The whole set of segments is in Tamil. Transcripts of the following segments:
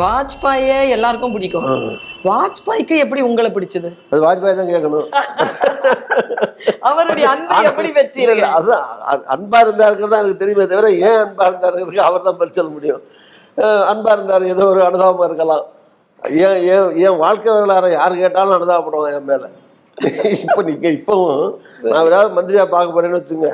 வாஜ்பாயே எல்லாருக்கும் பிடிக்கும். வாஜ்பாய்க்கு எப்படி உங்களை பிடிச்சது? அது வாஜ்பாய் தான் கேட்கணும். அவருடைய அன்பை எப்படி பெற்றீர்கள் அதுதான் அன்பா இருந்தாருங்கிறது தான் எனக்கு தெரியுமே தவிர ஏன் அன்பா இருந்தாருங்கிறது அவர் தான் பதில் சொல்ல முடியும். அன்பா இருந்தார் ஏதோ ஒரு அனுதாபமா இருக்கலாம். ஏன் ஏன் என் வாழ்க்கை வரலாறு யார் கேட்டாலும் அனுதாபப்படுவான் என் மேல. இப்போ நீங்க இப்பவும் நான் ஏதாவது மந்திரியா பார்க்க போறேன்னு வச்சுங்க.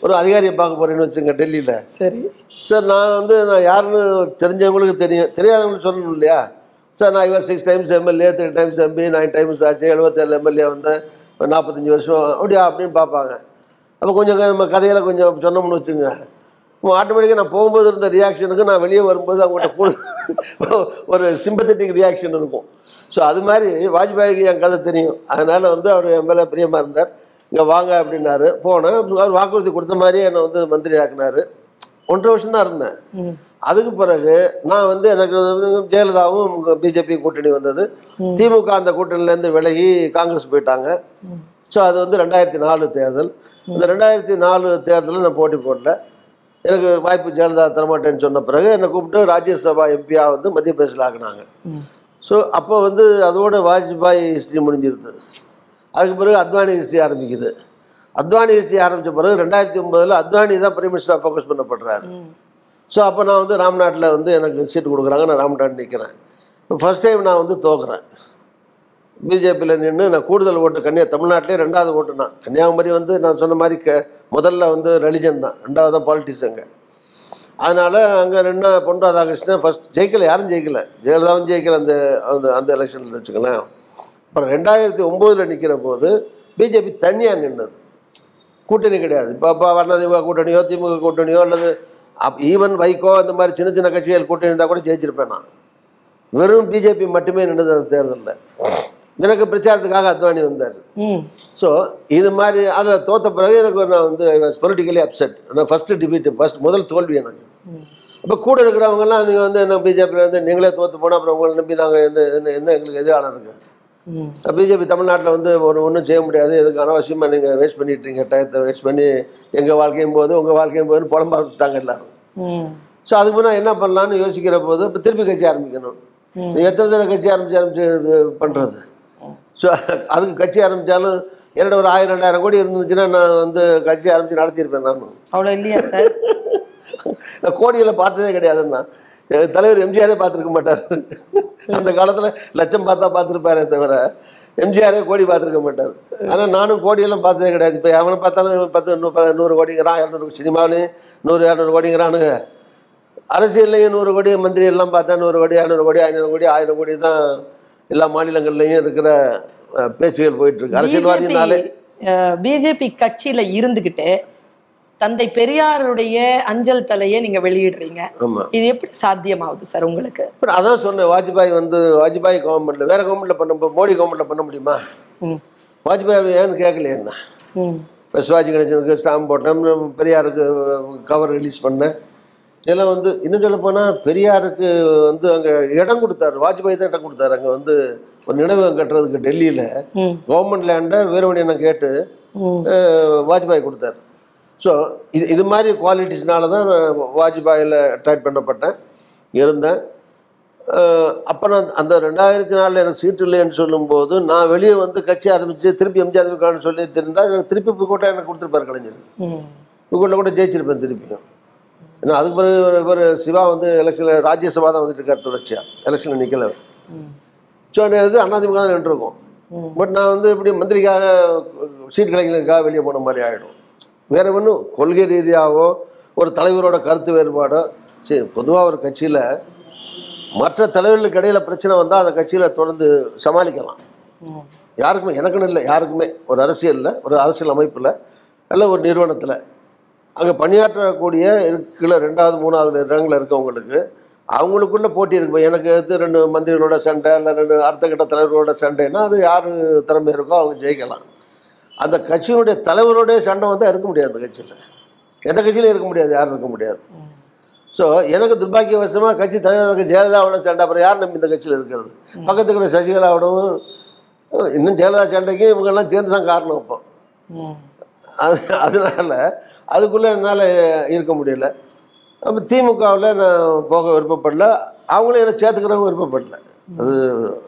ஒரு அதிகாரியை பார்க்க போறேன்னு வச்சுங்க டெல்லியில. சரி. சார் நான் வந்து நான் யாருன்னு தெரிஞ்சவங்களுக்கு தெரியும். தெரியாதவங்களுக்கு சொல்லணும் இல்லையா? சார் நான் இவன் six times MLA three times MP nine times ஆச்சு எழுபத்தேழு எம்எல்ஏ வந்தேன். நாற்பத்தஞ்சு வருஷம். அப்படியா? அப்படின்னு பார்ப்பாங்க. அப்போ கொஞ்சம் நம்ம கதையில் கொஞ்சம் சொன்னோம்னு வச்சுங்க. ஆட்டோமேட்டிக்காக நான் போகும்போது இருந்த ரியாக்ஷனுக்கு நான் வெளியே வரும்போது அவங்ககிட்ட கூட ஒரு சிம்பத்தட்டிக் ரியாக்ஷன் இருக்கும். ஸோ அது மாதிரி வாஜ்பாய்க்கு என் கதை தெரியும். அதனால் வந்து அவர் என் மேலே பிரியமாக இருந்தார். இங்கே வாங்க அப்படின்னாரு. போனேன். அவர் வாக்குறுதி கொடுத்த மாதிரியே என்னை வந்து மந்திரி ஆக்குனாரு. ஒன்றரை வருஷம் தான் இருந்தேன். அதுக்கு பிறகு நான் வந்து எனக்கு ஜெயலலிதாவும் பிஜேபி கூட்டணி வந்தது. திமுக அந்த கூட்டணியிலேருந்து விலகி காங்கிரஸ் போயிட்டாங்க. ஸோ அது வந்து ரெண்டாயிரத்தி நாலு தேர்தல். இந்த ரெண்டாயிரத்தி நாலு தேர்தலில் நான் போட்டி போடல. எனக்கு வாய்ப்பு ஜெயலலிதா தரமாட்டேன்னு சொன்ன பிறகு என்னை கூப்பிட்டு ராஜ்யசபா எம்பியாக வந்து மத்திய பிரதேசில் ஆக்குனாங்க. ஸோ அப்போ வந்து அதோட வாஜ்பாய் ஹிஸ்ட்ரி முடிஞ்சிருந்தது அதுக்கு பிறகு அத்வானி ஹிஸ்ட்ரி ஆரம்பிக்குது. அத்வானி ஹிஸ்ட்ரி ஆரம்பித்த பிறகு ரெண்டாயிரத்தி ஒன்பதில் அத்வானி தான் பிரைம் மினிஸ்டராக ஃபோக்கஸ் பண்ணப்படுறாரு. ஸோ அப்போ நான் வந்து ராம்நாட்டில் வந்து எனக்கு சீட்டு கொடுக்குறாங்க. நான் ராம்நாட் நிற்கிறேன் ஃபர்ஸ்ட் டைம் நான் வந்து தோக்குறேன். பிஜேபியில் நின்று நான் கூடுதல் ஓட்டு கன்னியா தமிழ்நாட்டிலே ரெண்டாவது ஓட்டு நான் கன்னியாகுமரி வந்து நான் சொன்ன மாதிரி க முதல்ல வந்து ரிலிஜன் தான் ரெண்டாவது தான் பாலிட்டிக்ஸ் அங்கே. அதனால் அங்கே நின்று பொன் ராதாகிருஷ்ணன் ஃபஸ்ட் ஜெயிக்கலை யாரும் ஜெயிக்கல. ஜெயலலிதாவும் ஜெயிக்கல அந்த அந்த அந்த எலெக்ஷனில் வச்சுக்கலாம் அப்புறம் ரெண்டாயிரத்தி ஒம்போதில் நிற்கிற போது பிஜேபி தனியாக நின்றது கூட்டணி கிடையாது. இப்போ அப்போ வர்ணதிமுக கூட்டணியோ திமுக கூட்டணியோ அல்லது அப் ஈவன் வைகோ அந்த மாதிரி சின்ன சின்ன கட்சிகள் கூட்டணி இருந்தால் கூட ஜெயிச்சிருப்பேன் நான். வெறும் பிஜேபி மட்டுமே நின்றது அந்த தேர்தலில். எனக்கு பிரச்சாரத்துக்காக அத்வானி வந்தார். ஸோ இது மாதிரி அதில் தோத்த பிறகு எனக்கு நான் வந்து பொலிட்டிக்கலி அப்செட் நான் ஃபஸ்ட்டு டிபீட் ஃபஸ்ட் முதல் தோல்வி எனக்கு. இப்போ கூட இருக்கிறவங்கலாம் நீங்கள் வந்து என்ன பிஜேபியில் வந்து நீங்களே தோற்று போனால் அப்புறம் உங்களை நம்பி நாங்கள் எந்த எந்த எந்த எங்களுக்கு எதிரான இருக்கு. பிஜேபி தமிழ்நாட்டில் வந்து ஒரு ஒன்றும் செய்ய முடியாது. எதுக்கு அனாவசியமாக நீங்கள் வேஸ்ட் பண்ணிட்டீங்க டயத்தை வேஸ்ட் பண்ணி எங்கள் வாழ்க்கையும் போது உங்கள் வாழ்க்கையும் போதுன்னு புலம்ப ஆரம்பிச்சிட்டாங்க எல்லாரும். ஸோ அதுக்கு முன்னே என்ன பண்ணலான்னு யோசிக்கிற போது இப்போ திருப்பி கட்சி ஆரம்பிக்கணும். எத்தனை தடவை கட்சி ஆரம்பிச்சு ஆரம்பிச்சு பண்ணுறது ஸோ அதுக்கு கட்சி ஆரம்பித்தாலும் என்னோட ஒரு ஆயிரம் ரெண்டாயிரம் கோடி இருந்துச்சுன்னா நான் வந்து கட்சி ஆரம்பித்து நடத்தியிருப்பேன் நான். அவ்வளவு இல்லையா சார்? நான் கோடிகளை பார்த்ததே கிடையாதுன்னா. தலைவர் எம்ஜிஆரே பார்த்துருக்க மாட்டார். அந்த காலத்தில் லட்சம் பார்த்தா பார்த்துருப்பாரே தவிர எம்ஜிஆரே கோடி பார்த்துருக்க மாட்டார். ஆனால் நானும் கோடியெல்லாம் பார்த்ததே கிடையாது. இப்போ அவனை பார்த்தாலும் பத்து நூ ப- நூறு கோடிங்கிறான் இரநூறு சினிமாவிலையும் நூறு இரநூறு கோடிங்கிறானுங்க. அரசியல்லையும் நூறு கோடி மந்திரி எல்லாம் பார்த்தா நூறு கோடி இரநூறு கோடி ஐநூறு கோடி ஆயிரம் கோடி தான் எல்லா மாநிலங்கள்லையும் இருக்கிற பேச்சுகள் போயிட்டு இருக்கு அரசியல்வாதினாலே பிஜேபி கட்சியில இருந்துகிட்டு தந்தை பெரியாருடைய அஞ்சல் தலையை நீங்க வெளியிடுறீங்க. இது எப்படி சாத்தியமாகுது சார் உங்களுக்கு? அதான் சொன்னேன் வாஜ்பாய் வந்து வாஜ்பாய் கவர்மெண்ட்ல வேற கவர்மெண்ட்ல பண்ண மோடி கவர்மெண்ட்ல பண்ண முடியுமா. வாஜ்பாய் ஏன்னு கேட்கல என்ன. இப்போ சிவாஜி கணேசனுக்கு ஸ்டாம்ப் போட்டேன் பெரியாருக்கு கவர் ரிலீஸ் பண்ணேன். இதெல்லாம் வந்து இன்னும் சொல்ல போனால் பெரியாருக்கு வந்து அங்கே இடம் கொடுத்தாரு வாஜ்பாய் தான் இடம் கொடுத்தாரு. அங்கே வந்து ஒரு நினைவகம் கட்டுறதுக்கு டெல்லியில். கவர்மெண்ட் லேண்டை வீரமணி என்ன கேட்டு வாஜ்பாய் கொடுத்தாரு. ஸோ இது இது மாதிரி குவாலிட்டிஸ்னால தான் நான் வாஜ்பாயில் அட்ராக்ட் பண்ணப்பட்டேன் இருந்தேன். அப்போ நான் அந்த ரெண்டாயிரத்தி நாலில் எனக்கு சீட்டு இல்லைன்னு சொல்லும்போது நான் வெளியே வந்து கட்சி ஆரம்பித்து திருப்பி எம்ஜிஆர் இருக்கான்னு சொல்லி தெரிந்தால் எனக்கு திருப்பி புதுக்கோட்டை எனக்கு கொடுத்துருப்பாரு கலைஞர். புதுக்கோட்டை கூட ஜெயிச்சிருப்பேன் திருப்பியும். ஏன்னா அதுக்கு பிறகு ஒரு சிவா வந்து எலெக்ஷனில் ராஜ்யசபா தான் வந்துட்டு இருக்கார் தொடர்ச்சியாக எலெக்ஷனில் நிற்கல. ஸோ நேரத்து அதிமுக தான் நின்றுருக்கோம். பட் நான் வந்து இப்படி மந்திரிக்காக சீட் கிடைக்கிறதுக்காக வெளியே போன மாதிரி ஆகிடும் வேற ஒன்றும் கொள்கை ரீதியாகவோ ஒரு தலைவரோட கருத்து வேறுபாடோ சரி பொதுவாக ஒரு கட்சியில் மற்ற தலைவர்களுக்கு இடையில பிரச்சனை வந்தால் அந்த கட்சியில் தொடர்ந்து சமாளிக்கலாம். யாருக்குமே எனக்குன்னு இல்லை யாருக்குமே. ஒரு அரசியலில் ஒரு அரசியல் அமைப்பில் அல்ல ஒரு நிறுவனத்தில். அங்கே பணியாற்றக்கூடிய இருக்கிற ரெண்டாவது மூணாவது இடங்களில் இருக்கவங்களுக்கு அவங்களுக்குள்ள போட்டி இருக்கு. இப்ப எனக்கு எடுத்து ரெண்டு மந்திரிகளோட சண்டை இல்லை ரெண்டு அடுத்த கட்ட தலைவர்களோட சண்டைன்னா அது யார் திறமை இருக்கோ அவங்க ஜெயிக்கலாம். அந்த கட்சியினுடைய தலைவரோடைய சண்டை வந்து இருக்க முடியாது அந்த கட்சியில். எந்த கட்சியிலும் இருக்க முடியாது யாரும் இருக்க முடியாது. ஸோ எனக்கு துர்பாக்கியவசமாக கட்சி தலைவருக்கு ஜெயலலிதாவோட சண்டை அப்புறம் யார் நம்பி இந்த கட்சியில் இருக்கிறது? பக்கத்துக்கு இருக்கிற சசிகலாவோடவும் இன்னும் ஜெயலலிதா சண்டைக்கு இவங்கெல்லாம் சேர்ந்து தான் காரணம் இப்போ. அது அதனால் அதுக்குள்ளே என்னால் இருக்க முடியல. அப்போ திமுகவில் நான் போக விருப்பப்படல. அவங்களும் என்னை சேர்த்துக்கிறவங்க விருப்பப்படல. அது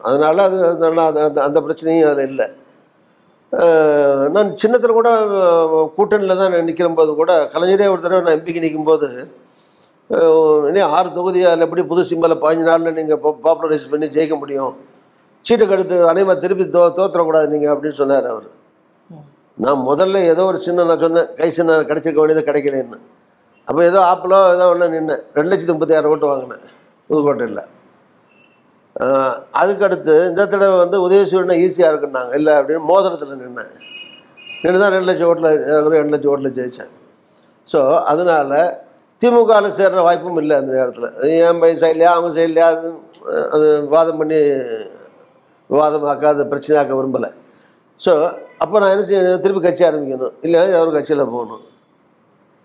அதனால் அது அதனால அது அந்த அந்த பிரச்சனையும் அதில் இல்லை. நான் சின்னத்தில் கூட கூட்டணியில் தான் நிற்கிற போது கூட கலைஞரே ஒரு தடவை நான் எம்பிக்கு நிற்கும்போது இன்னும் ஆறு தொகுதி அதில் எப்படி புது சிம்பலை பதினஞ்சு நாளில் நீங்கள் பாப்புலரைஸ் பண்ணி ஜெயிக்க முடியும். சீட்டை கடுத்து அனைவரும் திருப்பி தோ தோத்துறக்கூடாது நீங்கள் அப்படின்னு சொன்னார் அவர். நான் முதல்ல ஏதோ ஒரு சின்ன நான் சொன்னேன் கை சின்ன கிடைச்சிருக்க வேண்டியது கிடைக்கலன்னு. அப்போ ஏதோ ஆப்பிளோ ஏதோ ஒன்று நின்னேன். ரெண்டு லட்சத்தி முப்பத்தாயிரம் ஓட்டு வாங்கினேன் புதுக்கோட்டையில். அதுக்கடுத்து இந்த தடவை வந்து உதயசூரியனை ஈஸியாக இருக்குன்னாங்க. இல்லை அப்படின்னு மோதிரத்தில் நின்னேன். நின்று தான் ரெண்டு லட்சம் ஓட்டில் ரெண்டு லட்சம் ஓட்டில் ஜெயித்தேன் ஸோ அதனால் திமுகவில் சேர்ற வாய்ப்பும் இல்லை அந்த நேரத்தில். என் பையன் சைட்லையா அவங்க சைட்லையா அது அது விவாதம் பண்ணி விவாதமாக்க அது பிரச்சனையாக்க விரும்பலை. ஸோ அப்போ நான் என்ன செய்ய திருப்பி கட்சி ஆரம்பிக்கணும். இல்லை அவர் கட்சியில் போகணும்.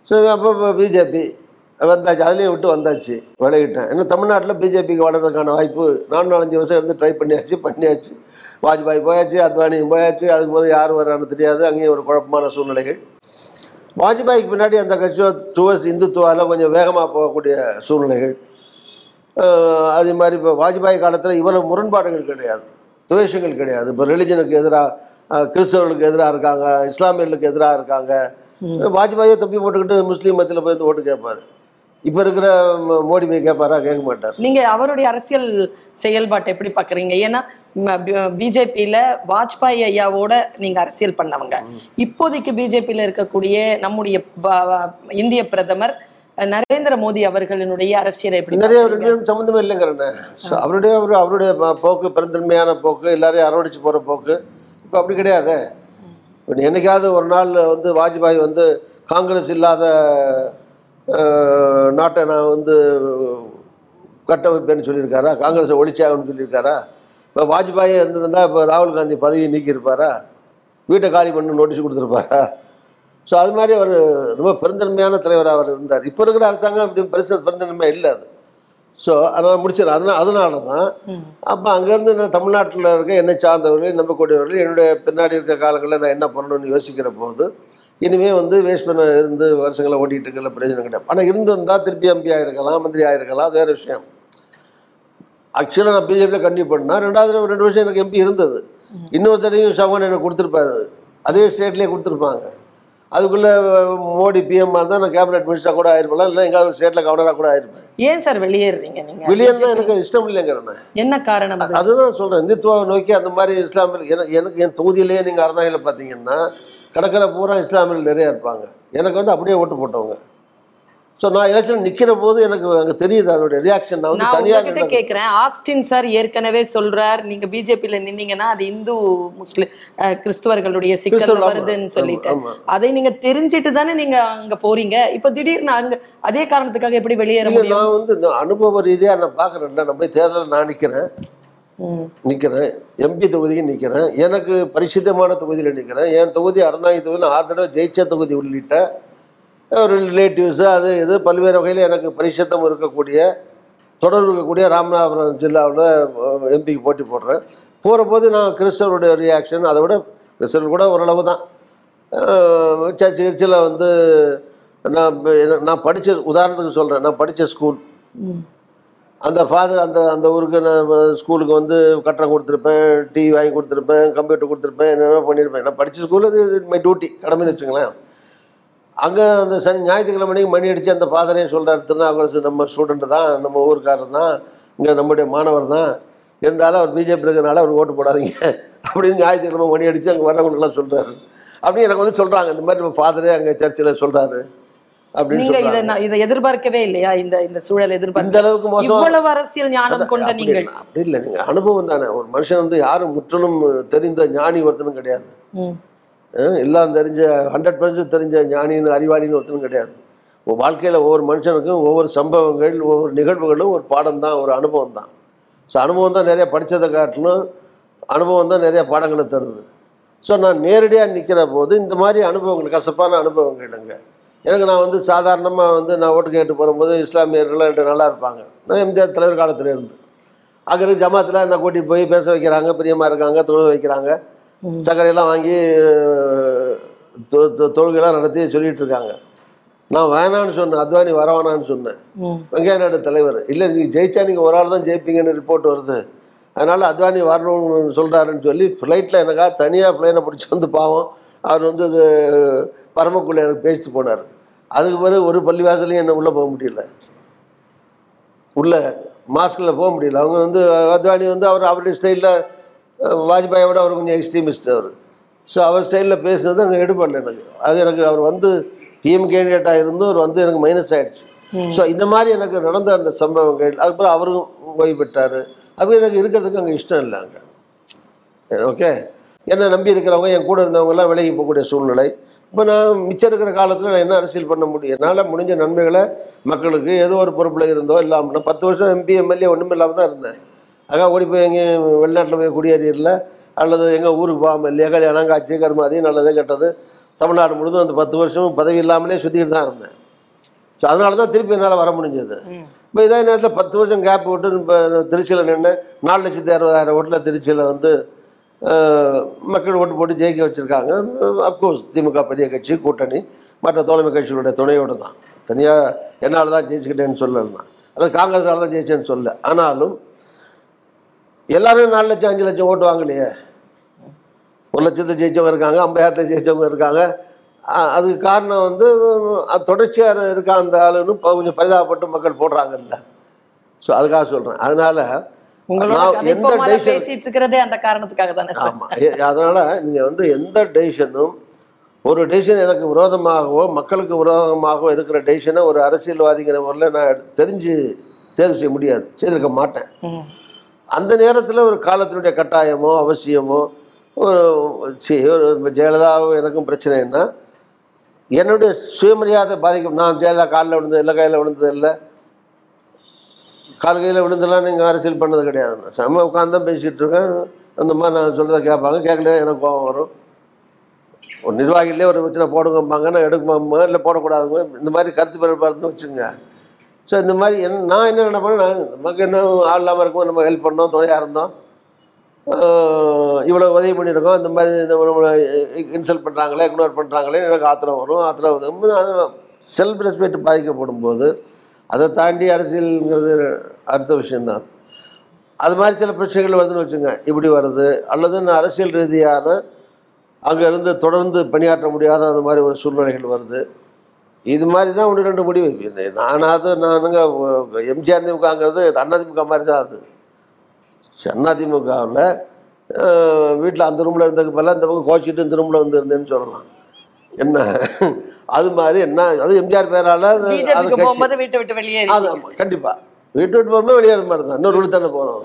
ஸோ அப்போ இப்போ பிஜேபி வந்தாச்சு. அதுலேயும் விட்டு வந்தாச்சு. விளையிட்டேன் இன்னும் தமிழ்நாட்டில் பிஜேபிக்கு வளர்றதுக்கான வாய்ப்பு நாலு நாலஞ்சு வருஷம் இருந்து ட்ரை பண்ணியாச்சு பண்ணியாச்சு. வாஜ்பாய் போயாச்சு அத்வானி போயாச்சு. அதுக்கு போது யார் வர்றான்னு தெரியாது. அங்கேயும் ஒரு குழப்பமான சூழ்நிலைகள். வாஜ்பாய்க்கு பின்னாடி அந்த கட்சியோ டுவர்ஸ் இந்துத்துவாவில் கொஞ்சம் வேகமாக போகக்கூடிய சூழ்நிலைகள். அதே மாதிரி இப்போ வாஜ்பாய் காலத்தில் இவ்வளவு முரண்பாடுகள் கிடையாது. துவேஷங்கள் கிடையாது. இப்போ ரிலிஜனுக்கு எதிராக கிறிஸ்தவர்களுக்கு எதிராக இருக்காங்க இஸ்லாமியர்களுக்கு எதிராக இருக்காங்க. வாஜ்பாயை தப்பி போட்டுக்கிட்டு முஸ்லீம் மத்தியில் போய் ஓட்டு கேட்பாரு. இப்போ இருக்கிற மோடி போய் கேட்பாரா? கேட்க மாட்டார். நீங்க அவருடைய அரசியல் செயல்பாட்டை எப்படி பாக்குறீங்க? ஏன்னா பிஜேபியில வாஜ்பாய் ஐயாவோட நீங்க அரசியல் பண்ணவங்க. இப்போதைக்கு பிஜேபியில இருக்கக்கூடிய நம்முடைய இந்திய பிரதமர் நரேந்திர மோடி அவர்களினுடைய அரசியலை எப்படி நிறைய பார்க்கறீங்க? சம்மந்தமே இல்லைங்கிறண்ணே. ஸோ அவருடைய அவருடைய போக்கு பெருந்தன்மையான போக்கு எல்லாரையும் அரவணைச்சு போகிற போக்கு. இப்போ அப்படி கிடையாது. இப்போ என்னைக்காவது ஒரு நாள் வந்து வாஜ்பாய் வந்து காங்கிரஸ் இல்லாத நாட்டை நான் வந்து கட்டமைப்பேன்னு சொல்லியிருக்காரா? காங்கிரஸை ஒழிச்சாகணும்னு சொல்லியிருக்காரா? இப்போ வாஜ்பாயே இருந்திருந்தால் இப்போ ராகுல் காந்தி பதவியை நீக்கியிருப்பாரா? வீட்டை காலி பண்ணி நோட்டீஸ் கொடுத்துருப்பாரா? ஸோ அது மாதிரி அவர் ரொம்ப பெருந்தன்மையான தலைவராக அவர் இருந்தார். இப்போ இருக்கிற அரசாங்கம் அப்படி பெருசு பெருந்தன்மை இல்லை அது. ஸோ அதனால் முடிச்சிடறேன். அதனால் அதனால தான். அப்போ அங்கேருந்து நான் தமிழ்நாட்டில் இருக்க என்னை சார்ந்தவர்கள் நம்பக்கூடியவர்கள் என்னுடைய பின்னாடி இருக்க காலங்களில் நான் என்ன பண்ணணும்னு யோசிக்கிற போது இனிமே வந்து வேஸ்ட் பண்ண இருந்து வருஷங்களை ஓட்டிகிட்டு இருக்கல பிரயோஜனம் கிடையாது. ஆனால் இருந்திருந்தால் திருப்பி எம்பி ஆயிருக்கலாம் மந்திரி ஆயிருக்கலாம் அது வேறு விஷயம். ஆக்சுவலாக நான் பிஜேபியில் கண்டிப்பாக பண்ணால் ரெண்டாவது ரெண்டு வருஷம் எனக்கு எம்பி இருந்தது. இன்னொரு தடவையும் சவன் எனக்கு கொடுத்துருப்பாரு. அதே ஸ்டேட்லேயே கொடுத்துருப்பாங்க. அதுக்குள்ளே மோடி பிஎம் இருந்தால் நான் கேபினட் மினிஸ்டராக கூட ஆயிருப்பலாம் இல்லை எங்கேயாவது ஸ்டேட்டில் கவர்னராக கூட ஆயிருப்பேன். ஏன் சார் வெளியேறுறீங்க நீங்க? வெளியேறினா எனக்கு இஷ்டம் இல்லைங்கிறேன் என்ன காரணம் அது? அதுதான் சொல்கிறேன் இந்துத்துவாவை நோக்கி அந்த மாதிரி இஸ்லாமியர் எனக்கு என் தொகுதியிலேயே நீங்கள் அறந்தாங்கில பார்த்தீங்கன்னா கடற்கரை பூரா இஸ்லாமியர்கள் நிறைய இருப்பாங்க. எனக்கு வந்து அப்படியே ஓட்டு போட்டவங்க. ஸோ நான் எலெக்ஷன் நிற்கிற போது எனக்கு அங்கே தெரியுது அதோடைய ரியாக்ஷன் நான் வந்து தனியாக கேக்குறேன். ஆஸ்டின் சார் ஏற்கனவே சொல்றார். நீங்க பிஜேபியில நின்னீங்கன்னா அது இந்து முஸ்லிம் கிறிஸ்துவர்களுடைய சிக்கல் வருதுன்னு சொல்லிட்டு. அதை நீங்க தெரிஞ்சிட்டு தானே நீங்க அங்க போறீங்க. இப்ப திடீர்னு அங்க அதே காரணத்துக்காக எப்படி வெளியேற நான் வந்து அனுபவ ரீதியாக நான் பார்க்குறேன்ல நான் போய் தேர்தலில் நான் நிற்கிறேன். நிற்கிறேன் எம்பி தொகுதிக்கு நிற்கிறேன் எனக்கு பரிசுத்தமான தொகுதியில் நிற்கிறேன் என் தொகுதி அறந்தாங்கி தொகுதியில் ஆறு தடவை ஜெயிச்ச தொகுதி உள்ளிட்ட ஒரு ரிலேட்டிவ்ஸு அது இது பல்வேறு வகையில் எனக்கு பரிசுத்தம் இருக்கக்கூடிய தொடர்பு இருக்கக்கூடிய ராமநாதபுரம் ஜில்லாவில் எம்பிக்கு போட்டி போடுறேன். போகிற போது நான் கிறிஸ்தவருடைய ரியாக்ஷன் அதை விட கிறிஸ்தவர் கூட ஓரளவு தான். சர்ச்சு கிர்ச்சில் வந்து நான் நான் படித்த உதாரணத்துக்கு சொல்கிறேன் நான் படித்த ஸ்கூல். அந்த ஃபாதர் அந்த அந்த ஊருக்கு நான் ஸ்கூலுக்கு வந்து கட்டணம் கொடுத்துருப்பேன் டிவி வாங்கி கொடுத்துருப்பேன் கம்ப்யூட்டர் கொடுத்துருப்பேன் என்னென்ன பண்ணியிருப்பேன். நான் படித்த ஸ்கூலில் அது மை டியூட்டி கடமைன்னு வச்சுங்களேன் அங்கே அந்த சனி ஞாயிற்றுக்கிழமை மணிக்கு மணி அடித்து அந்த ஃபாதரே சொல்கிறார் திருநாவுக்கரசு நம்ம ஸ்டூடெண்ட் தான் நம்ம ஊருக்காரர் தான் இங்கே நம்முடைய மாணவர் தான். இருந்தாலும் அவர் பிஜேபி இருக்கிறனால அவர் ஓட்டு போடாதீங்க. அப்படின்னு ஞாயிற்றுக்கிழமை மணி அடித்து அங்கே வர்றவங்களுக்குலாம் சொல்கிறாரு அப்படின்னு எனக்கு வந்து சொல்கிறாங்க இந்த மாதிரி நம்ம ஃபாதரே அங்கே சர்ச்சில் சொல்கிறாரு அப்படின்னு நீங்க இதை இதை எதிர்பார்க்கவே இல்லையா? இந்த இந்த சூழல் இந்த எதிர்பார்க்க அளவுக்கு மோசம். இவ்வளவு அரசியல் ஞானம் கொண்ட அப்படி நீங்கள். இல்லை, அப்படி இல்லை நீங்கள் அனுபவம் தானே. ஒரு மனுஷன் வந்து யாரும் முற்றிலும் தெரிந்த ஞானி ஒருத்தனும் கிடையாது. எல்லாம் தெரிஞ்ச ஹண்ட்ரட் பர்சன்ட் தெரிஞ்ச ஞானின்னு அறிவாளின்னு ஒருத்தனும் கிடையாது. வாழ்க்கையில் ஒவ்வொரு மனுஷனுக்கும் ஒவ்வொரு சம்பவங்கள் ஒவ்வொரு நிகழ்வுகளும் ஒரு பாடம் தான் ஒரு அனுபவம் தான் ஸோ அனுபவம் தான் நிறைய படித்ததை காட்டிலும் அனுபவம் தான் நிறைய பாடங்களை தருது. ஸோ நான் நேரடியாக நிற்கிற போது இந்த மாதிரி அனுபவங்கள் கசப்பான அனுபவங்கள் அங்கே. எனக்கு நான் வந்து சாதாரணமாக வந்து நான் ஓட்டு கேட்டு போகும்போது இஸ்லாமியர்கள்லாம் என்கிட்ட நல்லா இருப்பாங்க. நான் எம்ஜிஆர் தலைவர் காலத்தில் இருந்து அங்கே இருக்க ஜமாத்தில் என்னை கூட்டிகிட்டு போய் பேச வைக்கிறாங்க பிரியமாக இருக்காங்க தொழுக வைக்கிறாங்க. சர்க்கரையெல்லாம் வாங்கி தொழுகைலாம் நடத்தி சொல்லிட்டு இருக்காங்க நான் வேணான்னு சொன்னேன் அத்வானி வரவேணான்னு சொன்னேன். வெங்கைய நாயுடு தலைவர் இல்லை நீங்கள் ஜெயிச்சா நீங்கள் ஒரு ஆள் தான் ஜெயிப்பீங்கன்னு ரிப்போர்ட் வருது. அதனால் அத்வானி வரணும்னு சொல்கிறாருன்னு சொல்லி ஃப்ளைட்டில் எனக்காக தனியாக பிளேனை பிடிச்சி வந்து பாவம் அவர் வந்து அது பரமக்குள்ள எனக்கு பேசிட்டு போனார். அதுக்கு பிறகு ஒரு பள்ளிவாசலையும் என்ன உள்ளே போக முடியல. உள்ள மாஸ்கில் போக முடியல. அவங்க வந்து அத்வானி வந்து அவர் அவருடைய ஸ்டைலில் வாஜ்பாயை விட அவர் கொஞ்சம் எக்ஸ்ட்ரீமிஸ்ட் அவர். ஸோ அவர் ஸ்டைலில் பேசுனது அங்கே எடுபடல எனக்கு. அது எனக்கு அவர் வந்து பிஎம் கேண்டிடேட்டாக இருந்தும் அவர் வந்து எனக்கு மைனஸ் ஆயிடுச்சு. ஸோ இந்த மாதிரி எனக்கு நடந்த அந்த சம்பவங்கள் அதுக்கப்புறம் அவரும் ஓய்வு பெற்றார் அப்போ எனக்கு இருக்கிறதுக்கு அங்கே இஷ்டம் இல்லை அங்கே. ஓகே என்னை நம்பி இருக்கிறவங்க என் கூட இருந்தவங்கெல்லாம் விலகி போகக்கூடிய சூழ்நிலை. இப்போ நான் மிச்சம் இருக்கிற காலத்தில் நான் என்ன அரசியல் பண்ண முடியும்? என்னால் முடிஞ்ச நன்மைகளை மக்களுக்கு ஏதோ ஒரு பொறுப்பில் இருந்தோ இல்லாமல் பத்து வருஷம் எம்பி எம்எல்ஏ ஒன்றும் இல்லாமல் தான் இருந்தேன். அக்கா ஓடி போய் எங்கேயும் வெளிநாட்டில் போய் குடியேறியல அல்லது எங்கள் ஊருக்கு போகாமல் இல்லையா கல்யாணம் காட்சி கருமாதி நல்லது கெட்டது. தமிழ்நாடு முழுதும் அந்த பத்து வருஷம் பதவி இல்லாமலே சுற்றிக்கிட்டு தான் இருந்தேன். ஸோ அதனால தான் திருப்பி என்னால் வர முடிஞ்சது. இப்போ இதே நேரத்தில் பத்து வருஷம் கேப் விட்டு இப்போ திருச்சியில் நின்று நாலு லட்சத்தி அறுபதாயிரம் ஓட்டில் திருச்சியில் வந்து மக்கள் ஓட்டு போட்டு ஜெயிக்க வச்சுருக்காங்க. அப்கோர்ஸ் திமுக பெரிய கட்சி கூட்டணி மற்ற தோழமை கட்சிகளுடைய துணையோடு தான். தனியாக என்னால் தான் ஜெயிச்சுக்கிட்டேன்னு சொல்லலாம் அதாவது காங்கிரஸால் தான் ஜெயிச்சேன்னு சொல்ல ஆனாலும் எல்லாரும் நாலு லட்சம் அஞ்சு லட்சம் ஓட்டு வாங்கலையே. ஒரு லட்சத்தை ஜெயிச்சவங்க இருக்காங்க ஐம்பதாயிரத்தை ஜெயிச்சவங்க இருக்காங்க. அதுக்கு காரணம் வந்து அது தொடர்ச்சியாக இருக்க அந்த ஆளுன்னு கொஞ்சம் பரிதாபப்பட்டு மக்கள் போடுறாங்கல்ல. ஸோ அதுக்காக சொல்கிறேன் அதனால எந்த பேசிட்டு அந்த காரணத்துக்காக தானே ஆமாம் அதனால் நீங்கள் வந்து எந்த டெசிஷனும் ஒரு டெசிஷன் எனக்கு விரோதமாகவோ மக்களுக்கு விரோதமாகவோ இருக்கிற டெசிஷனை ஒரு அரசியல்வாதிங்கிற முறையில் நான் தெரிஞ்சு தேர்வு செய்ய முடியாது. செய்திருக்க மாட்டேன். அந்த நேரத்தில் ஒரு காலத்தினுடைய கட்டாயமோ அவசியமோ ஒரு ஜெயலலிதாவும் எனக்கும் பிரச்சனைன்னா என்னுடைய சுயமரியாதை பாதிக்கும். நான் ஜெயலலிதா காலில் விழுந்தது இல்லை கையில் விழுந்தது இல்லை. கால் கையில் விழுந்தெல்லாம் நீங்கள் அரசியல் பண்ணது கிடையாது. செம்ம உட்காந்து தான் பேசிகிட்டு இருக்கேன். அந்த மாதிரி நான் சொல்கிறத கேட்பாங்க. கேட்கல எனக்கு கோபம் வரும். ஒரு நிர்வாகிலே ஒரு பிரச்சனை போடுங்கம்பாங்க. நான் எடுக்குமாம்மா இல்லை போடக்கூடாதுங்க. இந்த மாதிரி கருத்து பிறப்பாருன்னு வச்சுங்க ஸோ இந்த மாதிரி என் நான் என்ன நினைப்பேன் நான் நமக்கு என்ன ஆள் இல்லாமல் இருக்கும் நம்ம ஹெல்ப் பண்ணோம் துணையாக இருந்தோம். இவ்வளோ உதவி பண்ணியிருக்கோம். இந்த மாதிரி நம்மளை இன்சல்ட் பண்ணுறாங்களே இக்னோர் பண்ணுறாங்களே எனக்கு ஆத்திரம் வரும். ஆத்திரம் வரும். செல்ஃப் ரெஸ்பெக்ட் பாதிக்கப்படும் போது அதை தாண்டி அரசியலுங்கிறது அடுத்த விஷயந்தான் அது மாதிரி சில பிரச்சனைகள் வருதுன்னு வச்சுங்க இப்படி வருது அல்லது நான் அரசியல் ரீதியான அங்கே இருந்து தொடர்ந்து பணியாற்ற முடியாத அந்த மாதிரி ஒரு சூழ்நிலைகள் வருது. இது மாதிரி தான் ஒன்று ரெண்டு முடிவு. இந்த நானாவது நானுங்க எம்ஜிஆர் திமுகங்கிறது அதிமுக மாதிரி தான் அது. அதிமுகவில் வீட்டில் அந்த ரூமில் இருந்ததுக்கு பதிலாக இந்த பக்கம் கோச்சிட்டு இந்த ரூமில் வந்து இருந்தேன்னு சொல்லலாம். என்ன? அது மாதிரி என்ன? அது எம்ஜிஆர் பேரால அது வீட்டை விட்டு வெளியேறி அது ஆமாம் கண்டிப்பாக வீட்டு விட்டு போகும்போது வெளியேற மாதிரி தான் இன்னொரு விழு தானே போகிறோம்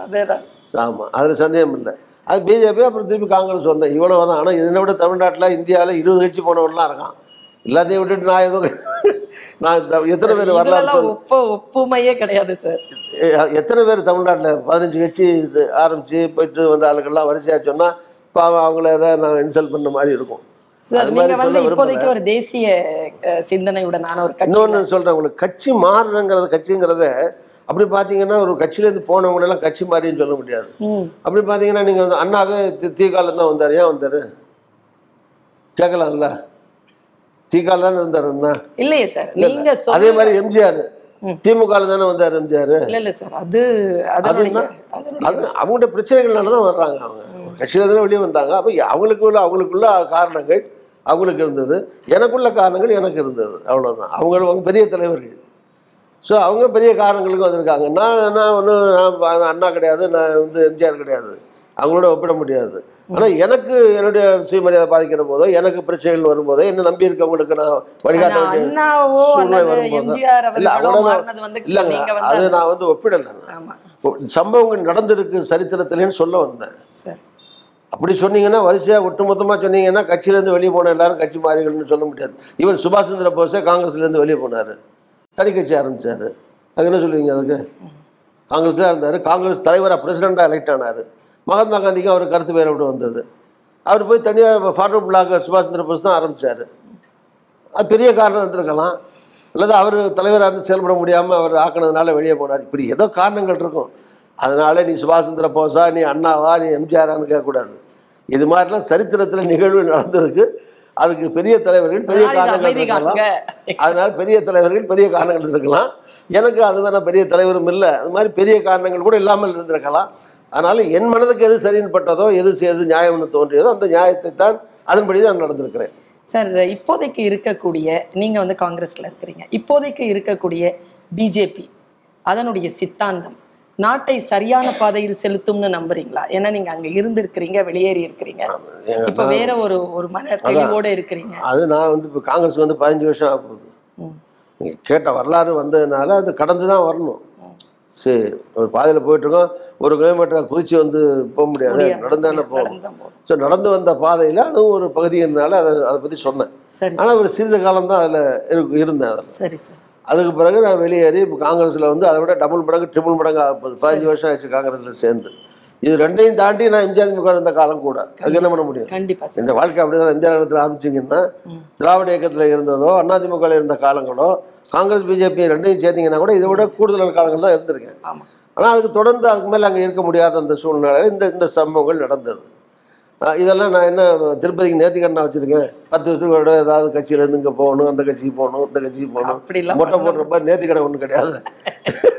ஆமாம் அதில் சந்தேகம் இல்லை. அது பிஜேபி அப்புறம் திருப்பி காங்கிரஸ் வந்தேன். இவ்வளோ தான் ஆனால் இதனை விட தமிழ்நாட்டில் இந்தியாவில் இருபது கட்சி போனவன்லாம் இருக்கான். எல்லாத்தையும் விட்டுட்டு நான் எதுவும் நான் எத்தனை பேர் வரலாறு ஒப்புமையே கிடையாது சார். எத்தனை பேர் தமிழ்நாட்டில் பதினஞ்சு கட்சி இது ஆரம்பித்து போயிட்டு வந்த ஆளுக்கெல்லாம் வரிசையாக சொன்னால் இப்போ அவங்கள ஏதாவது நான் இன்சல்ட் பண்ண மாதிரி இருக்கும். இப்போதைக்கு ஒரு தேசிய அஹ், சிந்தனையுடனான ஒரு கட்சி இன்னொன்று சொல்கிறேன் உங்களுக்கு கட்சி மாறுறங்கிறது கட்சிங்கிறத அப்படி பார்த்தீங்கன்னா ஒரு கட்சியிலேருந்து போனவங்களெல்லாம் கட்சி மாறின்னு சொல்ல முடியாது. அப்படி பார்த்தீங்கன்னா நீங்கள் வந்து அண்ணாவே தீகாலில் தான் வந்தார். ஏன் வந்தார்? கேட்கலாம்ல. தீகால தானே இருந்தார் இல்லையே சார். நீங்க அதே மாதிரி எம்ஜிஆர். ம். திமுகவில் தானே வந்தார் எம்ஜிஆர். இல்ல இல்ல சார். அது அது அவங்களுடைய பிரச்சனைகள்னால தான் வர்றாங்க அவங்க. கட்சியில தானே வெளியே வந்தாங்க. அப்போ அவங்களுக்குள்ள அவங்களுக்குள்ள காரணங்கள் அவங்களுக்கு இருந்தது. எனக்குள்ள காரணங்கள் எனக்கு இருந்தது. அவ்வளோதான் அவங்க அவங்க பெரிய தலைவர்கள். ஸோ அவங்க பெரிய காரணங்களுக்கு வந்திருக்காங்க. நான் நான் ஒன்றும் நான் அண்ணா கிடையாது. நான் வந்து எம்ஜிஆர் கிடையாது. அவங்களோட ஒப்பிட முடியாது. ஆனால் எனக்கு என்னுடைய சுயமரியாதை பாதிக்கிற போதோ எனக்கு பிரச்சனைகள் வரும்போதோ என்ன நம்பி இருக்கவங்களுக்கு நான் வழிகாட்ட வேண்டிய இல்லைங்க அது நான் வந்து ஒப்பிடலை சம்பவங்கள் நடந்திருக்கு சரித்திரத்திலேன்னு சொல்ல வந்தேன். அப்படி சொன்னீங்கன்னா வரிசையாக ஒட்டுமொத்தமாக சொன்னீங்கன்னா கட்சியிலேருந்து வெளியே போன எல்லாரும் கட்சி மாறிகள்னு சொல்ல முடியாது. ஈவன் சுபாஷ் சந்திர போஸே காங்கிரஸ்லேருந்து வெளியே போனார். தனி கட்சி ஆரம்பித்தார் அது என்ன சொல்லுவீங்க அதுக்கு? காங்கிரஸில் இருந்தார். காங்கிரஸ் தலைவராக பிரசிடெண்ட்டாக எலெக்ட் ஆனார். மகாத்மா காந்திக்கு அவர் கருத்து வேற விட்டு வந்தது. அவர் போய் தனியாக ஃபார்வர்ட் பிளாக் சுபாஷ் சந்திர போஸ் தான் ஆரம்பித்தார் அது பெரிய காரணம் இருந்திருக்கலாம். அல்லது அவர் தலைவராக இருந்து செயல்பட முடியாமல் அவர் ஆக்கினதுனால வெளியே போனார். இப்படி ஏதோ காரணங்கள் இருக்கும். அதனால நீ சுபாஷ் சந்திர போஸா நீ அண்ணாவா நீ எம்ஜிஆரான்னு கேட்கக்கூடாது. இது மாதிரிலாம் சரித்திரத்தில் நிகழ்வு நடந்திருக்கு. அதுக்கு பெரிய தலைவர்கள் பெரிய காரணங்கள் இருக்கலாம். அதனால பெரிய தலைவர்கள் பெரிய காரணங்கள் இருக்கலாம். எனக்கு அது வேற பெரிய தலைவரும் இல்லை. அது மாதிரி பெரிய காரணங்கள் கூட இல்லாமல் இருந்திருக்கலாம். அதனால என் மனதுக்கு எது சரின்னு பட்டதோ எது எது நியாயம்னு தோன்றியதோ அந்த நியாயத்தை தான் அதன்படி தான் நடந்திருக்கிறேன். சார் இப்போதைக்கு இருக்கக்கூடிய நீங்க வந்து காங்கிரஸ்ல இருக்கிறீங்க. இப்போதைக்கு இருக்கக்கூடிய பிஜேபி அதனுடைய சித்தாந்தம் நாட்டை சரியான பாதையில் செலுத்தும்னு நம்புறீங்களா? ஏன்னா நீங்க அங்க இருந்திருக்கிறீங்க வெளியேறி இருக்கிறீங்க. இப்ப வேற ஒரு ஒரு மன தெளிவோட இருக்கிறீங்க. அது நான் வந்து இப்போ காங்கிரஸ் வந்து பதினஞ்சு வருஷம் ஆக போகுது. நீங்கள் கேட்ட வரலாறு வந்ததுனால அது கடந்து தான் வரணும். சரி ஒரு பாதையில் போயிட்டுருக்கோம் ஒரு கிலோமீட்டர் குதிச்சு வந்து போக முடியாது. நடந்தானே போகணும். ஸோ நடந்து வந்த பாதையில் அதுவும் ஒரு பகுதியினால அதை அதை பற்றி சொன்னேன். ஆனால் ஒரு சிறிது காலம் தான் அதில் இருக்கு இருந்தேன் அதில். சரி சார். அதுக்கு பிறகு நான் வெளியேறி இப்போ காங்கிரஸில் வந்து அதை விட டபுள் மடங்கு ட்ரிபிள் மடங்கு ஆக போகுது. பதினஞ்சு வருஷம் ஆயிடுச்சு காங்கிரஸில் சேர்ந்து. இது ரெண்டையும் தாண்டி நான் எம்ஜிஆர் திமுக இருந்த காலம் கூட. அதுக்கு என்ன பண்ண முடியும்? கண்டிப்பா சார். இந்த வாழ்க்கை அப்படிதான் எந்த நேரத்தில் ஆரம்பிச்சிங்கன்னா. திராவிட இயக்கத்தில் இருந்ததோ அதிமுகவில் இருந்த காலங்களோ காங்கிரஸ் பிஜேபி ரெண்டையும் சேர்த்தீங்கன்னா கூட இதை விட கூடுதலான காலங்கள் தான் இருந்திருக்கேன். ஆனால் அதுக்கு தொடர்ந்து அதுக்கு மேலே அங்கே இருக்க முடியாத அந்த சூழ்நிலையில் இந்த இந்த சம்பவங்கள் நடந்தது. இதெல்லாம் நான் என்ன திருப்பதிக்கு நேர்த்திக்கண்ணா வச்சுருக்கேன். பத்து வருஷத்துக்கு தடவை ஏதாவது கட்சியிலேருந்து இங்கே போகணும் அந்த கட்சிக்கு போகணும் இந்த கட்சிக்கு போகணும். மொட்டை போடுறப்ப நேர்த்திக்கடை ஒன்றும் கிடையாது.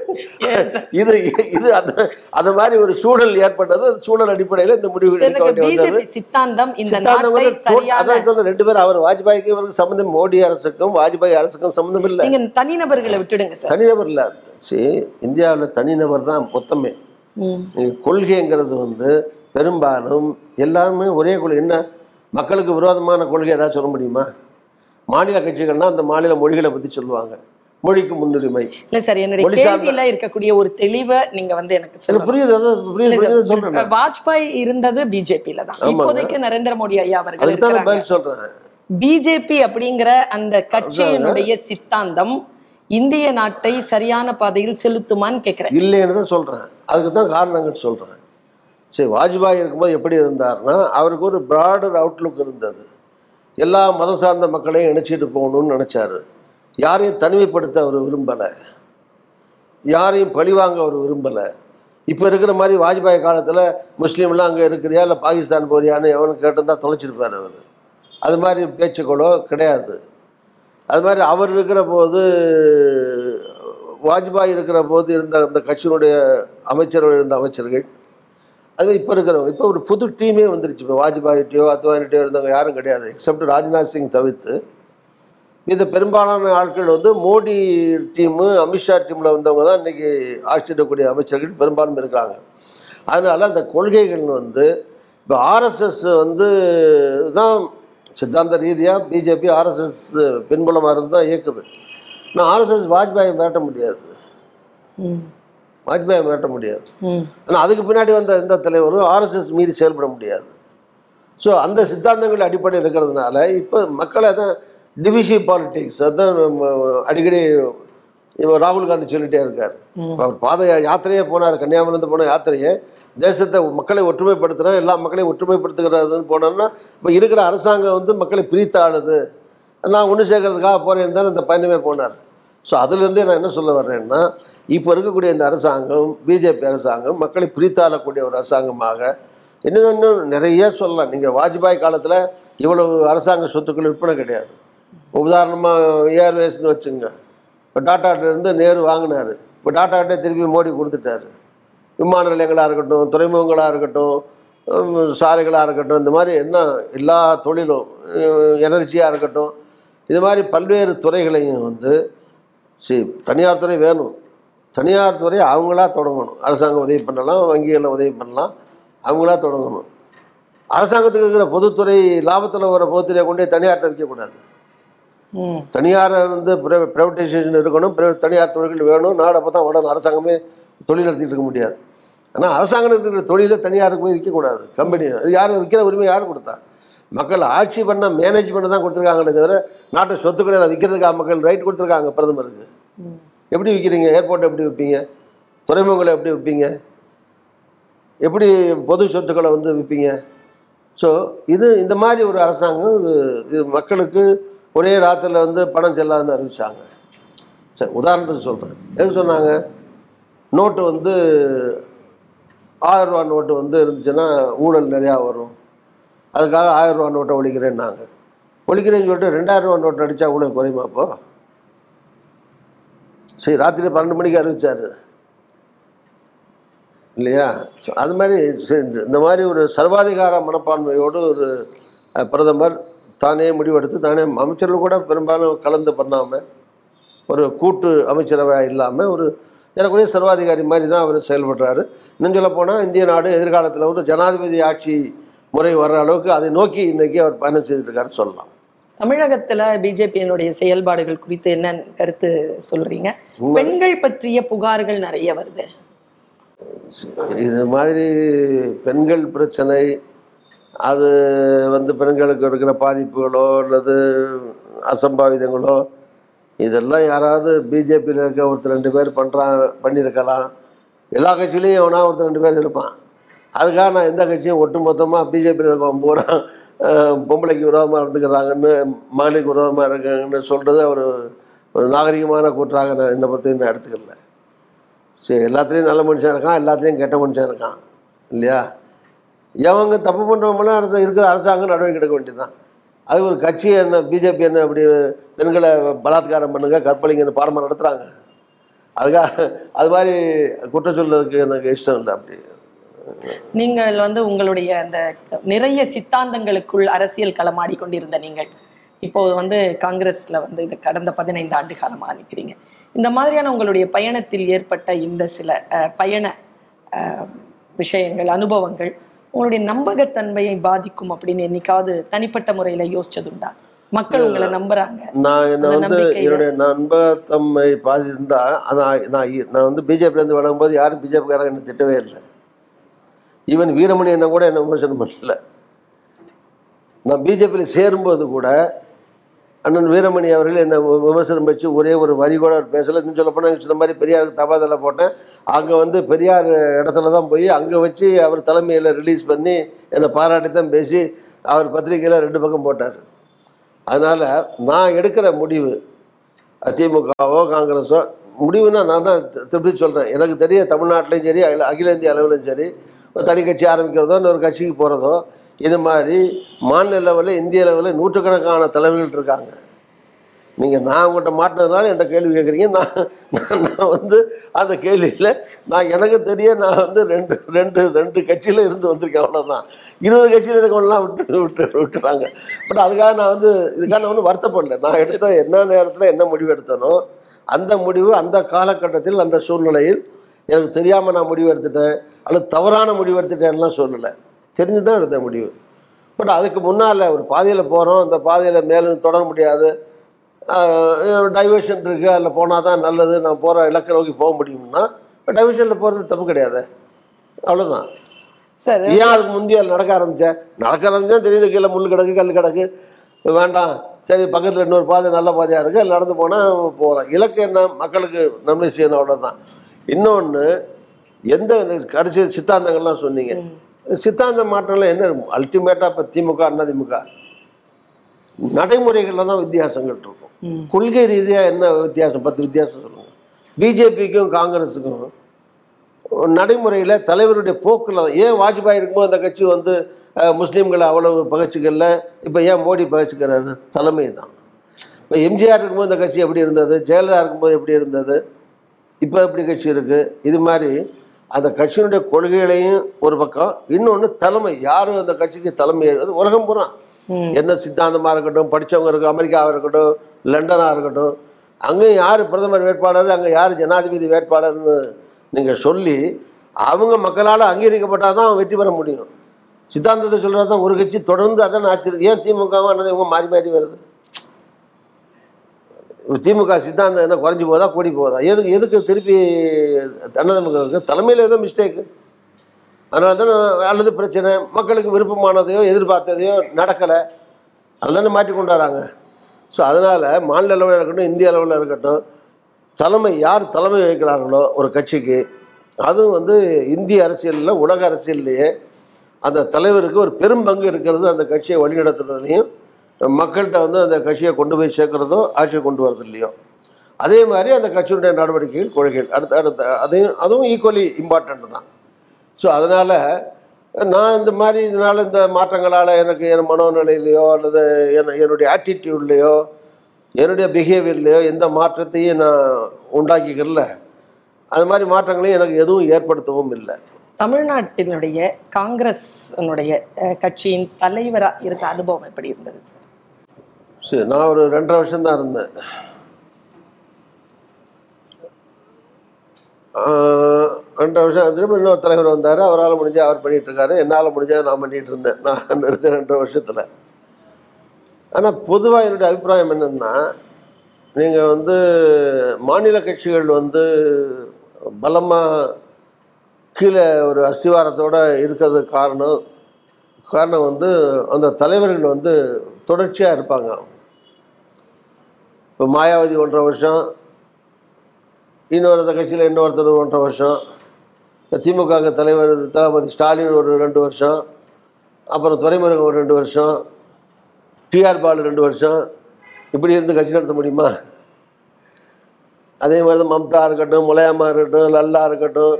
இது இது அந்த அந்த மாதிரி ஒரு சூழல் ஏற்பட்டது. சூழல் அடிப்படையில் இந்த முடிவு எடுக்க எனக்கு வேண்டி வந்தது. பிஜேபி சித்தாந்தம் இந்த வந்து அதான் ரெண்டு பேரும் அவர் வாஜ்பாய்க்கு இவருக்கு சம்மந்தம் மோடி அரசுக்கும் வாஜ்பாய் அரசுக்கும் சம்மந்தம் இல்லை. நீங்க தனிநபர்களை விட்டுடுங்க சார் தனிநபர் இல்லை. சரி இந்தியாவில் தனிநபர் தான் மொத்தமே. கொள்கைங்கிறது வந்து பெரும்பாலும் எல்லாருமே ஒரே கொள்கை. என்ன? மக்களுக்கு விரோதமான கொள்கை ஏதாவது சொல்ல முடியுமா? மாநில கட்சிகள்னா அந்த மாநில மொழிகளை பற்றி சொல்லுவாங்க. மொழிக்கு முன்னுரிமை. இல்ல சார் என்னுடைய கேள்வியில இருக்கக்கூடிய ஒரு தெளிவை நீங்க வந்து எனக்கு. புரியுது சொல்றேன். வாஜ்பாய் இருந்தது பிஜேபியில தான். இப்போதைக்கு நரேந்திர மோடி ஐயா அவர்கள் சொல்றேன். பிஜேபி அப்படிங்கிற அந்த கட்சியினுடைய சித்தாந்தம் இந்திய நாட்டை சரியான பாதையில் செலுத்துமான்னு கேக்குறேன். இல்லைன்னு தான் சொல்றேன். அதுக்கு தான் காரணங்கள் சொல்றேன். சரி வாஜ்பாய் இருக்கும்போது எப்படி இருந்தாருன்னா அவருக்கு ஒரு ப்ராடர் அவுட்லுக் இருந்தது. எல்லா மதம் சார்ந்த மக்களையும் இணைச்சிட்டு போகணும்னு நினச்சார். யாரையும் தனிமைப்படுத்த அவர் விரும்பலை. யாரையும் பழிவாங்க அவர் விரும்பலை. இப்போ இருக்கிற மாதிரி வாஜ்பாய் காலத்தில் முஸ்லீம்லாம் அங்கே இருக்கிறியா? இல்லை பாகிஸ்தான் போறியான்னு எவனு கேட்டிருந்தா தொலைச்சிருப்பார் அவர். அது மாதிரி பேச்சுக்களோ கிடையாது. அது மாதிரி அவர் இருக்கிற போது வாஜ்பாய் இருக்கிற போது இருந்த அந்த கட்சியினுடைய அமைச்சர்கள் இருந்த அமைச்சர்கள் அது இப்போ இருக்கிறவங்க இப்போ ஒரு புது டீமே வந்துருச்சு. இப்போ வாஜ்பாயிட்டையோ அத்வானிட்டையோ இருந்தவங்க யாரும் கிடையாது. எக்ஸப்ட் ராஜ்நாத் சிங் தவிர்த்து. இது பெரும்பாலான ஆட்கள் வந்து மோடி டீமு அமித்ஷா டீமில் வந்தவங்க தான் இன்றைக்கி ஆட்சியிடக்கூடிய அமைச்சர்கள் பெரும்பாலும் இருக்கிறாங்க. அதனால் அந்த கொள்கைகள் வந்து இப்போ ஆர்எஸ்எஸ் வந்து தான் சித்தாந்த ரீதியாக பிஜேபி ஆர்எஸ்எஸ் பின்புலமாக இருந்து தான் இயக்குது. நான் ஆர்எஸ்எஸ் வாஜ்பாயை மிரட்ட முடியாது. வாஜ்பாயை மிரட்ட முடியாது. ஆனால் அதுக்கு பின்னாடி வந்த எந்த தலைவரும் ஆர்எஸ்எஸ் மீறி செயல்பட முடியாது. ஸோ அந்த சித்தாந்தங்கள் அடிப்படையில் இருக்கிறதுனால இப்போ மக்களை தான் டிவிசிவ் பாலிடிக்ஸ் அதான் அடிக்கடி இவர் ராகுல் காந்தி சொல்லிட்டே இருக்கார். அவர் பாத யாத்திரையே போனார் கன்னியாகுமரிலேருந்து போன யாத்திரையே. தேசத்தை மக்களை ஒற்றுமைப்படுத்துகிறோம் எல்லா மக்களையும் ஒற்றுமைப்படுத்துகிறதுன்னு போனோம்னா இப்போ இருக்கிற அரசாங்கம் வந்து மக்களை பிரித்து ஆளுது நான் ஒன்று சேர்க்கறதுக்காக போகிறேன்னு தான் இந்த பயணமே போனார். ஸோ அதுலேருந்தே நான் என்ன சொல்ல வர்றேன்னா இப்போ இருக்கக்கூடிய இந்த அரசாங்கம் பிஜேபி அரசாங்கம் மக்களை பிரித்தாளக்கூடிய ஒரு அரசாங்கமாக இன்னும் இன்னும் நிறைய சொல்லலாம். நீங்கள் வாஜ்பாய் காலத்தில் இவ்வளவு அரசாங்க சொத்துக்கள் விற்பனை கிடையாது. உதாரணமாக ஏர்வேஸ்னு வச்சுங்க. இப்போ டாட்டாட்டிலேருந்து நேரு வாங்கினார். இப்போ டாட்டாட்டே திருப்பி மோடி கொடுத்துட்டாரு. விமான நிலையங்களாக இருக்கட்டும் துறைமுகங்களாக இருக்கட்டும் சாலைகளாக இருக்கட்டும் இந்த மாதிரி என்ன எல்லா தொழிலும் எனர்ஜியாக இருக்கட்டும் இது மாதிரி பல்வேறு துறைகளையும் வந்து சரி தனியார் துறை வேணும். தனியார் துறை அவங்களா தொடங்கணும். அரசாங்கம் உதவி பண்ணலாம் வங்கிகளில் உதவி பண்ணலாம் அவங்களா தொடங்கணும். அரசாங்கத்துக்கு இருக்கிற பொதுத்துறை லாபத்தில் வர பொதுத்துறையை கொண்டு தனியார்ட்ட வைக்கக்கூடாது ம். தனியாரை வந்து ப்ரைவேட்டைசேஷன் இருக்கணும் தனியார் தொழில்கள் வேணும். நாடு அப்போ தான் வளரும் அரசாங்கமே தொழில் நடத்திட்டு இருக்க முடியாது. ஆனால் அரசாங்கம் இருக்கிற தொழிலை தனியாருக்கு போய் விற்கக்கூடாது கம்பெனி அது யாரும் விற்கிற உரிமை யார் கொடுத்தா? மக்கள் ஆட்சி பண்ண மேனேஜ் பண்ண தான் கொடுத்துருக்காங்களே தவிர நாட்டு சொத்துக்களை விற்கிறதுக்காக மக்கள் ரைட் கொடுத்துருக்காங்க பிரதமருக்கு. எப்படி விற்கிறீங்க ஏர்போர்ட்டை எப்படி விற்பீங்க துறைமுகங்களை எப்படி விற்பீங்க எப்படி பொது சொத்துக்களை வந்து விற்பீங்க ஸோ இது இந்த மாதிரி ஒரு அரசாங்கம் இது இது மக்களுக்கு ஒரே ராத்தில் வந்து பணம் செல்லாதுன்னு அறிவிச்சாங்க. சரி உதாரணத்துக்கு சொல்கிறேன் எது சொன்னாங்க? நோட்டு வந்து ஆயிரம் ரூபா நோட்டு வந்து இருந்துச்சுன்னா ஊழல் நிறையா வரும். அதுக்காக ஆயிரம் ரூபா நோட்டை ஒழிக்கிறேன்னாங்க. ஒழிக்கிறேன்னு சொல்லிட்டு ரெண்டாயிரம் ரூபா நோட்டு அடித்தா ஊழல் குறையுமா அப்போது சரி ராத்திரி பன்னெண்டு மணிக்கு அறிவித்தார் இல்லையா? அது மாதிரி சரி, இந்த- மாதிரி ஒரு சர்வாதிகார மனப்பான்மையோடு ஒரு பிரதமர் தானே முடிவெடுத்து தானே அமைச்சர்கள் கூட பெரும்பாலும் கலந்து பண்ணாமல் ஒரு கூட்டு அமைச்சரவை இல்லாமல் ஒரு எனக்குரிய சர்வாதிகாரி மாதிரி தான் அவர் செயல்படுறாரு. இன்னும் சொல்ல போனால் இந்திய நாடு எதிர்காலத்தில் வந்து ஜனாதிபதி ஆட்சி முறை வர்ற அளவுக்கு அதை நோக்கி இன்றைக்கி அவர் பயணம் செய்துட்டு சொல்லலாம். தமிழகத்துல பிஜேபியினுடைய செயல்பாடுகள் குறித்து என்ன கருத்து சொல்றீங்க? பெண்கள் பற்றிய புகார்கள் நிறைய வருது. இது மாதிரி பெண்கள் பிரச்சனை அது வந்து பெண்களுக்கு இருக்கிற பாதிப்புகளோ அல்லது அசம்பாவிதங்களோ இதெல்லாம் யாராவது பிஜேபியில் இருக்க ஒருத்தர் ரெண்டு பேர் பண்ணுறான் பண்ணியிருக்கலாம் எல்லா கட்சியிலையும் எவனா ஒருத்தர் ரெண்டு பேர் இருப்பான். அதுக்காக நான் எந்த கட்சியும் ஒட்டுமொத்தமாக பிஜேபியில் இருக்கவன் பூரா பொம்பளைக்கு விரோதமாக இருந்துக்கிறாங்கன்னு மகளிருக்கு விரோதமாக இருக்காங்கன்னு சொல்கிறது ஒரு ஒரு நாகரிகமான கூற்றாக நான் என்னை பொறுத்த நான் எடுத்துக்கல. சரி எல்லாத்துலேயும் நல்ல மனுஷன் இருக்கான் எல்லாத்துலேயும் கெட்ட மனுஷன் இருக்கான் இல்லையா? எவங்க தப்பு பண்ணுறவங்களாம் அரசு இருக்கிற அரசாங்கம் நடவடிக்கை எடுக்க வேண்டியதுதான். அது ஒரு கட்சி என்ன பிஜேபி என்ன அப்படி பெண்களை பலாத்காரம் பண்ணுங்க கற்பழிங்கன்னு பாடமாக நடத்துகிறாங்க அதுக்காக அது மாதிரி குற்றம் சொல்றதுக்கு எனக்கு இஷ்டம் இல்லை அப்படி. நீங்கள் வந்து உங்களுடைய அந்த நிறைய சித்தாந்தங்களுக்குள் அரசியல் களமாடி கொண்டிருந்த நீங்கள். இப்போ வந்து காங்கிரஸ்ல வந்து இது கடந்த பதினைந்து ஆண்டு காலமா நிற்கிறீங்க இந்த மாதிரியான உங்களுடைய பயணத்தில் ஏற்பட்ட இந்த சில பயண விஷயங்கள் அனுபவங்கள் உங்களுடைய நம்பகத்தன்மையை பாதிக்கும் அப்படின்னு என்னைக்காவது தனிப்பட்ட முறையில யோசிச்சதுண்டா? மக்கள் உங்களை நம்புறாங்க. நான் என்னை வந்து என்னுடைய நண்பத்தம்மை பாதி இருந்தா நான் நான் நான் வந்து பிஜேபிலேருந்து வழங்கும்போது யாரும் பிஜேபிக்காரங்க என்னை திட்டவே இல்லை. ஈவன் வீரமணி என்ன கூட என்ன விமர்சனம் பண்ணல. நான் பிஜேபியில் சேரும்போது கூட அண்ணன் வீரமணி அவர்கள் என்னை விமர்சனம் வச்சு ஒரே ஒரு வரி கூட அவர் பேசலை. இன்னும் சொல்ல போனால் மாதிரி பெரியாருக்கு தபாதலை போட்டேன். அங்கே வந்து பெரியார் இடத்துல தான் போய் அங்கே வச்சு அவர் தலைமையில் ரிலீஸ் பண்ணி என்னை பாராட்டி தான் பேசி அவர் பத்திரிக்கையில் ரெண்டு பக்கம் போட்டார். அதனால் நான் எடுக்கிற முடிவு திமுகவோ காங்கிரஸோ முடிவுனா நான் தான் திருப்பி சொல்கிறேன் எனக்கு தெரிய தமிழ்நாட்டிலையும் சரி அகில அகில இந்திய அளவிலும் சரி தனி கட்சி ஆரம்பிக்கிறதோ இன்னொரு கட்சிக்கு போகிறதோ இது மாதிரி மாநில லெவலில் இந்திய லெவலில் நூற்றுக்கணக்கான தலைவர்கள் இருக்காங்க. நீங்கள் நான் உங்கள்கிட்ட மாட்டினதுனால என்கிட்ட கேள்வி கேட்குறீங்க. நான் நான் நான் வந்து அந்த கேள்வியில் நான் எனக்கு தெரிய நான் வந்து ரெண்டு ரெண்டு ரெண்டு கட்சியில் இருந்து வந்திருக்கேன். அவ்வளோதான் இருபது கட்சியில் இருக்கவங்களாம் விட்டு விட்டு விட்டுறாங்க. பட் அதுக்காக நான் வந்து இதுக்காக நான் ஒன்றும் வருத்தப்படல. நான் எடுத்த என்ன நேரத்தில் என்ன முடிவு எடுத்தனோ அந்த முடிவு அந்த காலகட்டத்தில் அந்த சூழ்நிலையில் எனக்கு தெரியாமல் நான் முடிவு எடுத்துட்டேன் அல்லது தவறான முடிவு எடுத்துட்டேன்லாம் சொல்லலை. தெரிஞ்சு தான் எடுத்த முடிவு. பட் அதுக்கு முன்னால் ஒரு பாதையில் போகிறோம் அந்த பாதையில் மேலும் தொடர முடியாது. டைவர்ஷன் இருக்குது அதில் போனால் தான் நல்லது. நான் போகிற இலக்கை நோக்கி போக முடியும்னா டைவர்ஷனில் போகிறது தப்பு கிடையாது. அவ்வளோதான் சார் ஏன் அதுக்கு முந்தைய நடக்க ஆரம்பித்தேன் நடக்க ஆரம்பிச்சா தெரியுது கீழே முள் கிடக்கு கல் கிடக்கு. வேண்டாம். சரி பக்கத்தில் இன்னொரு பாதை நல்ல பாதையாக இருக்குது நடந்து போனால் போகலாம் இலக்கு என்ன? மக்களுக்கு நன்மை செய்யணும் அவ்வளோதான் இன்னொன்று எந்த கடைசி சித்தாந்தங்கள்லாம் சொன்னீங்க. சித்தாந்த மாற்றம்லாம் என்ன? அல்டிமேட்டாக இப்போ திமுக அண்ணா திமுக நடைமுறைகளில் தான் வித்தியாசங்கள் இருக்கும். கொள்கை ரீதியாக என்ன வித்தியாசம்? பத்து வித்தியாசம் சொல்லுங்கள் பிஜேபிக்கும் காங்கிரஸுக்கும் நடைமுறையில் தலைவருடைய போக்கில் ஏன் வாஜ்பாய் இருக்கும்போது அந்த கட்சி வந்து முஸ்லீம்களை அவ்வளவு பகச்சிக்கல? இப்போ ஏன் மோடி பகச்சிக்கிறாரு? தலைமை தான். இப்போ எம்ஜிஆர் இருக்கும்போது இந்த கட்சி எப்படி இருந்தது? ஜெயலலிதா இருக்கும்போது எப்படி இருந்தது? இப்போ எப்படி கட்சி இருக்குது இது மாதிரி அந்த கட்சியினுடைய கொள்கைகளையும் ஒரு பக்கம் இன்னொன்று தலைமை யாரும் அந்த கட்சிக்கு தலைமை எழுது உலகம் பூரா. என்ன சித்தாந்தமாக இருக்கட்டும் படித்தவங்க இருக்கும் அமெரிக்காவாக இருக்கட்டும் லண்டனாக இருக்கட்டும் அங்கேயும் யார் பிரதமர் வேட்பாளர் அங்கே யார் ஜனாதிபதி வேட்பாளர்னு நீங்கள் சொல்லி அவங்க மக்களால் அங்கீகரிக்கப்பட்டால் தான் வெற்றி பெற முடியும் சித்தாந்தத்தை சொல்கிறது தான் ஒரு கட்சி தொடர்ந்து அதான் இருக்கு. ஏன் திமுகவும் அண்ணன் இவங்க மாறி மாறி வருது திமுக சித்தாந்தம் என்ன குறைஞ்சி போதா கூடி போதா எதுக்கு எதுக்கு திருப்பி அண்ணதிமுகவுக்கு? தலைமையில் ஏதோ மிஸ்டேக்கு அதனால தானே அல்லது பிரச்சனை மக்களுக்கு விருப்பமானதையோ எதிர்பார்த்ததையோ நடக்கலை. அதுதானே மாற்றி கொண்டாடுறாங்க. ஸோ அதனால் மாநில அளவில் இருக்கட்டும் இந்திய அளவில் இருக்கட்டும் தலைமை யார் தலைமை வகிக்கிறார்களோ ஒரு கட்சிக்கு அதுவும் வந்து இந்திய அரசியலில் உலக அரசியல்லையே அந்த தலைவருக்கு ஒரு பெரும் பங்கு இருக்கிறது அந்த கட்சியை வழிநடத்துறதுலையும் மக்கள்கிட்ட வந்து அந்த கட்சியை கொண்டு போய் சேர்க்கறதோ ஆட்சியை கொண்டு வரது இல்லையோ. அதே மாதிரி அந்த கட்சியினுடைய நடவடிக்கைகள் கொள்கைகள். அடுத்த அடுத்த அதையும் அதுவும் ஈக்குவலி இம்பார்ட்டண்ட் தான். ஸோ அதனால் நான் இந்த மாதிரி இதனால் இந்த மாற்றங்களால் எனக்கு என் மனோநிலையிலையோ அல்லது என் என்னுடைய ஆட்டிடியூட்லேயோ என்னுடைய பிஹேவியர்லேயோ எந்த மாற்றத்தையும் நான் உண்டாக்கிக்கல அது மாதிரி மாற்றங்களையும் எனக்கு எதுவும் ஏற்படுத்தவும் இல்லை. தமிழ்நாட்டினுடைய காங்கிரஸ்னுடைய கட்சியின் தலைவராக இருக்க அனுபவம் எப்படி இருந்தது சரி நான் ஒரு ரெண்டரை வருஷம் தான் இருந்தேன் ரெண்டரை வருஷம் திரும்ப இன்னொரு தலைவர் வந்தார். அவரால் முடிஞ்சு அவர் பண்ணிட்டு என்னால் முடிஞ்சதை நான் பண்ணிகிட்டு இருந்தேன். நான் இருந்த ரெண்டரை வருஷத்தில். ஆனால் பொதுவாக என்னுடைய அபிப்பிராயம் என்னென்னா நீங்கள் வந்து மாநில கட்சிகள் வந்து பலமாக கீழே ஒரு அஸ்திவாரத்தோடு இருக்கிறதுக்கு காரணம் காரணம் வந்து அந்த தலைவர்கள் வந்து தொடர்ச்சியாக இருப்பாங்க. இப்போ மாயாவதி ஒன்றரை வருஷம் இன்னொரு கட்சியில் இன்னொருத்தர் ஒன்றரை வருஷம் இப்போ திமுக தலைவர் தளபதி ஸ்டாலின் ஒரு ரெண்டு வருஷம் அப்புறம் துறைமுருகன் ஒரு ரெண்டு வருஷம் டிஆர் பாலு ரெண்டு வருஷம் இப்படி இருந்து கட்சி நடத்த முடியுமா? அதே மாதிரி தான் மம்தா இருக்கட்டும் முலையம்மா இருக்கட்டும் லல்லா இருக்கட்டும்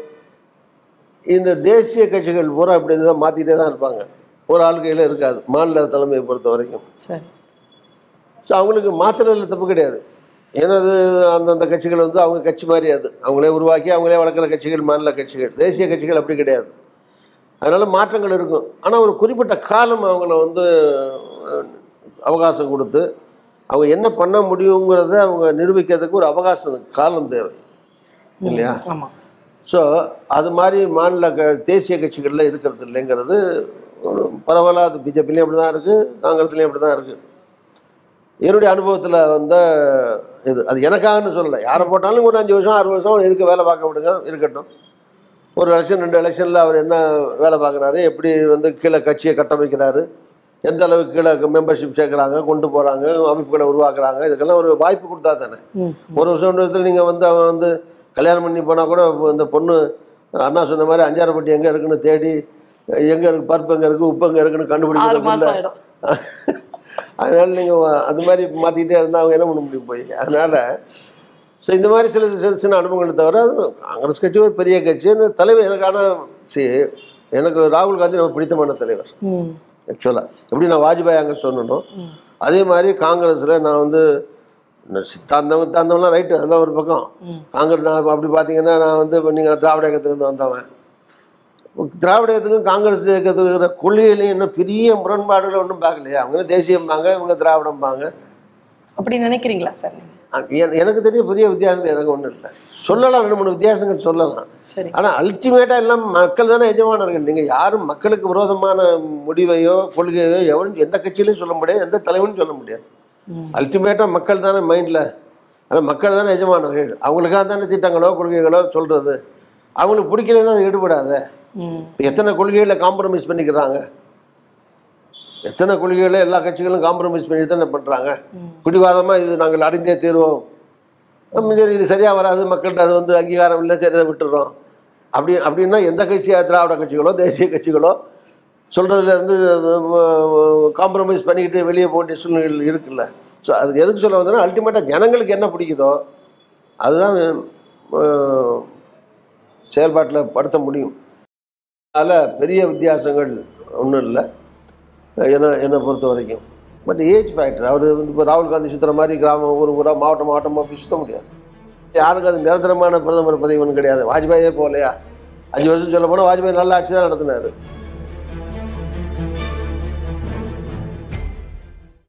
இந்த தேசிய கட்சிகள் பூரா இப்படி தான் மாற்றிக்கிட்டே தான் இருப்பாங்க. ஒரு ஆள் கையில் இருக்காது மாநில தலைமையை பொறுத்த வரைக்கும். சரி. ஸோ அவங்களுக்கு மாற்றுறதுல தப்பு கிடையாது. ஏன்னா அது அந்தந்த கட்சிகள் வந்து அவங்க கட்சி மாதிரி அது. அவங்களே உருவாக்கி அவங்களே வளர்க்குற கட்சிகள் மாநில கட்சிகள் தேசிய கட்சிகள் அப்படி கிடையாது. அதனால் மாற்றங்கள் இருக்கும். ஆனால் ஒரு குறிப்பிட்ட காலம் அவங்கள வந்து அவகாசம் கொடுத்து அவங்க என்ன பண்ண முடியுங்கிறத அவங்க நிரூபிக்கிறதுக்கு ஒரு அவகாசம் காலம் தேவை. இல்லையா? ஸோ அது மாதிரி மாநில க தேசிய கட்சிகளில் இருக்கிறது இல்லைங்கிறது ஒரு பரவலாக அது பிஜேபிலையும் அப்படி தான் இருக்குது காங்கிரஸ்லேயும் அப்படி தான் இருக்குது என்னுடைய அனுபவத்தில் வந்த இது அது எனக்காகன்னு சொல்லலை. யாரை போட்டாலும் ஒரு அஞ்சு வருஷம் ஆறு வருஷம் இருக்க வேலை பார்க்க விடுங்க இருக்கட்டும். ஒரு எலெக்ஷன் ரெண்டு எலெக்ஷனில் அவர் என்ன வேலை பார்க்குறாரு எப்படி வந்து கீழே கட்சியை கட்டமைக்கிறாரு எந்த அளவுக்கு கீழே மெம்பர்ஷிப் சேர்க்குறாங்க கொண்டு போகிறாங்க அமைப்புகளை உருவாக்குறாங்க இதுக்கெல்லாம் ஒரு வாய்ப்பு கொடுத்தா தானே. ஒரு வருஷம் ரெண்டு வருஷத்தில் நீங்கள் வந்து அவன் வந்து கல்யாணம் பண்ணி போனால் கூட இந்த பொண்ணு அண்ணா சொன்ன மாதிரி அஞ்சாரப்பட்டி எங்கே இருக்குன்னு தேடி எங்கே இருக்கு பருப்பு எங்கே இருக்குது உப்பு எங்கே இருக்குன்னு கண்டுபிடிக்கிறது அதனால நீங்கள் அது மாதிரி மாற்றிக்கிட்டே இருந்தால் அவங்க என்ன பண்ண முடியும் போய்? அதனால் ஸோ இந்த மாதிரி சில சின்ன சின்ன அனுபவங்களை தவிர காங்கிரஸ் கட்சி ஒரு பெரிய கட்சி. தலைவர் எனக்கான சி எனக்கு ராகுல் காந்தி ரொம்ப பிடித்தமான தலைவர். ஆக்சுவலாக எப்படி நான் வாஜ்பாய் அங்கே சொன்னனோ அதே மாதிரி காங்கிரஸில் நான் வந்து சித்தாந்தம் சித்தாந்தம்லாம் ரைட்டு அதெல்லாம் ஒரு பக்கம். காங்கிரஸ் நான் அப்படி பார்த்தீங்கன்னா நான் வந்து நீங்கள் திராவிட இயக்கத்துலேருந்து வந்தவன். திராவிட இயக்கத்துக்கும் காங்கிரஸ் இயக்கத்துக்கு இருக்கிற கொள்கையிலையும் இன்னும் பெரிய முரண்பாடுகள் ஒன்றும் பார்க்கலையா? அவங்க தேசியம்பாங்க இவங்க திராவிடம்பாங்க. அப்படி நினைக்கிறீங்களா சார் எனக்கு தெரிய பெரிய வித்தியாசம் எனக்கு ஒன்றும் இல்லை. சொல்லலாம் ரெண்டு மூணு வித்தியாசங்கள் சொல்லலாம். சரி. ஆனால் அல்டிமேட்டாக எல்லாம் மக்கள் தானே எஜமானர்கள். நீங்கள் யாரும் மக்களுக்கு விரோதமான முடிவையோ கொள்கையோ எவனும் எந்த கட்சியிலையும் சொல்ல முடியாது எந்த தலைவனும் சொல்ல முடியாது. அல்டிமேட்டாக மக்கள் தானே மைண்டில். ஆனால் மக்கள் தானே எஜமானர்கள். அவங்களுக்காக தானே திட்டங்களோ கொள்கைகளோ சொல்கிறது அவங்களுக்கு பிடிக்கலைன்னா அது ஈடுபடாத. எத்தனை கொள்கைகளை காம்ப்ரமைஸ் பண்ணிக்கிறாங்க? எத்தனை கொள்கைகளை எல்லா கட்சிகளும் காம்ப்ரமைஸ் பண்ணி தானே பண்ணுறாங்க குடிவாதமாக பிடிவாதமாக இது நாங்கள் அடைந்தே தீர்வோம். சரி இது சரியாக வராது மக்கள்கிட்ட அது வந்து அங்கீகாரம் இல்லை சரி அதை விட்டுடுறோம் அப்படி அப்படின்னா எந்த கட்சியாக திராவிட கட்சிகளோ தேசிய கட்சிகளோ சொல்கிறதுல இருந்து காம்ப்ரமைஸ் பண்ணிக்கிட்டு வெளியே போக வேண்டிய சூழ்நிலைகள் இருக்குல்ல. ஸோ அது எதுக்கு சொல்ல வந்தேன்னா அல்டிமேட்டாக ஜனங்களுக்கு என்ன பிடிக்குதோ அதுதான் செயல்பாட்டில் படுத்த முடியும். அதனால் பெரிய வித்தியாசங்கள் ஒன்றும் இல்லை. என்ன என்னை பொறுத்த வரைக்கும். பட் ஏஜ் ஃபேக்டர் அவர் வந்து இப்போ ராகுல் காந்தி சுற்றுற மாதிரி கிராமம் ஒரு ஊராக மாவட்டம் மாவட்டமாக போய் சுத்த முடியாது. யாருக்கும் அது நிரந்தரமான பிரதமர் பதவி ஒன்றும் கிடையாது. வாஜ்பாயே போகலையா? அஞ்சு வருஷம் சொல்ல போனால் வாஜ்பாய் நல்ல ஆட்சி தான் நடத்தினார்.